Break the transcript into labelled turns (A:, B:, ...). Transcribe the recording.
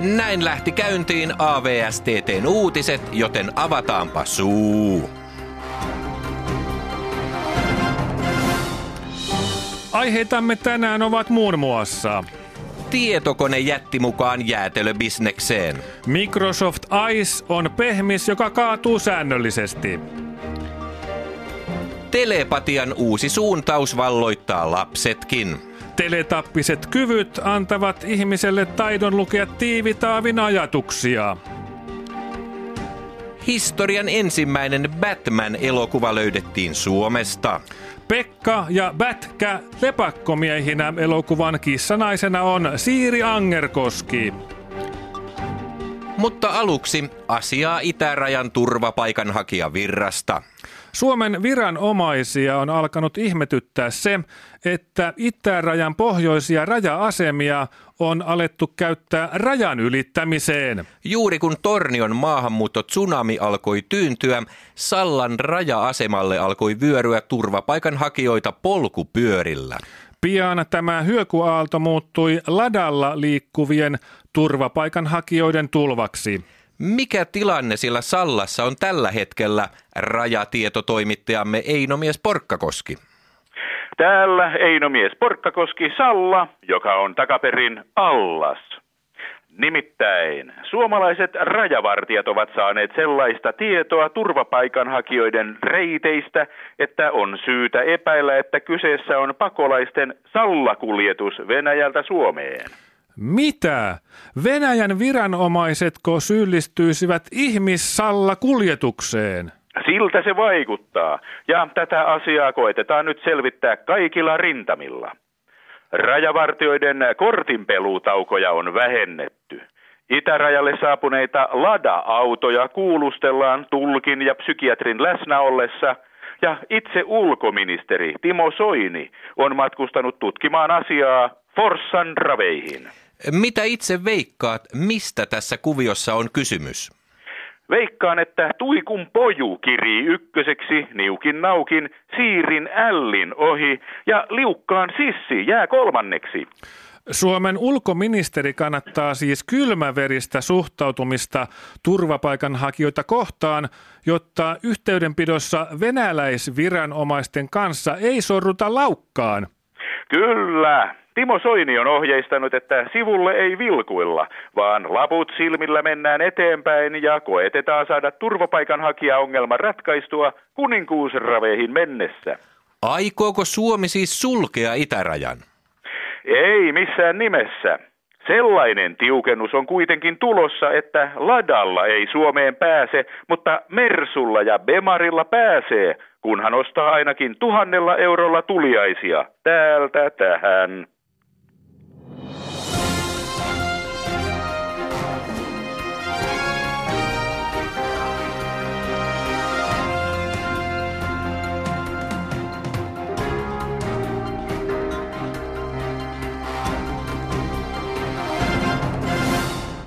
A: Näin lähti käyntiin AVSTTn uutiset, joten avataanpa suu.
B: Aiheitamme tänään ovat muun muassa
A: Tietokone jätti mukaan jäätelöbisnekseen.
B: Microsoft Ice on pehmis, joka kaatuu säännöllisesti.
A: Telepatian uusi suuntaus valloittaa lapsetkin.
B: Teletappiset kyvyt antavat ihmiselle taidon lukea tiivitaavin ajatuksia.
A: Historian ensimmäinen Batman-elokuva löydettiin Suomesta.
B: Pekka ja Bätkä lepakkomiehinä elokuvan kissanaisena on Siiri Angerkoski.
A: Mutta aluksi asiaa itärajan turvapaikanhakijavirrasta.
B: Suomen viranomaisia on alkanut ihmetyttää se, että itärajan pohjoisia raja-asemia on alettu käyttää rajan ylittämiseen.
A: Juuri kun Tornion maahanmuutto tsunami alkoi tyyntyä, Sallan raja-asemalle alkoi vyöryä turvapaikanhakijoita polkupyörillä.
B: Pian tämä hyökuaalto muuttui ladalla liikkuvien turvapaikanhakijoiden tulvaksi.
A: Mikä tilanne sillä Sallassa on tällä hetkellä, rajatietotoimittajamme Einomies Porkkakoski?
C: Täällä Einomies Porkkakoski Salla, joka on takaperin allas. Nimittäin suomalaiset rajavartijat ovat saaneet sellaista tietoa turvapaikanhakijoiden reiteistä, että on syytä epäillä, että kyseessä on pakolaisten sallakuljetus Venäjältä Suomeen.
B: Mitä? Venäjän viranomaisetko syyllistyisivät ihmissallakuljetukseen?
C: Siltä se vaikuttaa, ja tätä asiaa koetetaan nyt selvittää kaikilla rintamilla. Rajavartioiden kortinpeluutaukoja on vähennetty. Itärajalle saapuneita lada-autoja kuulustellaan tulkin ja psykiatrin läsnä ollessa, ja itse ulkoministeri Timo Soini on matkustanut tutkimaan asiaa Forssan raveihin.
A: Mitä itse veikkaat, mistä tässä kuviossa on kysymys?
C: Veikkaan, että tuikun poju kirii ykköseksi, niukin naukin, siirin ällin ohi ja liukkaan sissi jää kolmanneksi.
B: Suomen ulkoministeri kannattaa siis kylmäveristä suhtautumista turvapaikanhakijoita kohtaan, jotta yhteydenpidossa venäläisviranomaisten kanssa ei sorruta laukkaan.
C: Kyllä, Timo Soini on ohjeistanut, että sivulle ei vilkuilla, vaan laput silmillä mennään eteenpäin ja koetetaan saada turvapaikanhakija-ongelma ratkaistua kuninkuusraveihin mennessä.
A: Aikooko Suomi siis sulkea itärajan?
C: Ei missään nimessä. Sellainen tiukennus on kuitenkin tulossa, että ladalla ei Suomeen pääse, mutta Mersulla ja Bemarilla pääsee, kunhan ostaa ainakin tuhannella eurolla tuliaisia täältä tähän.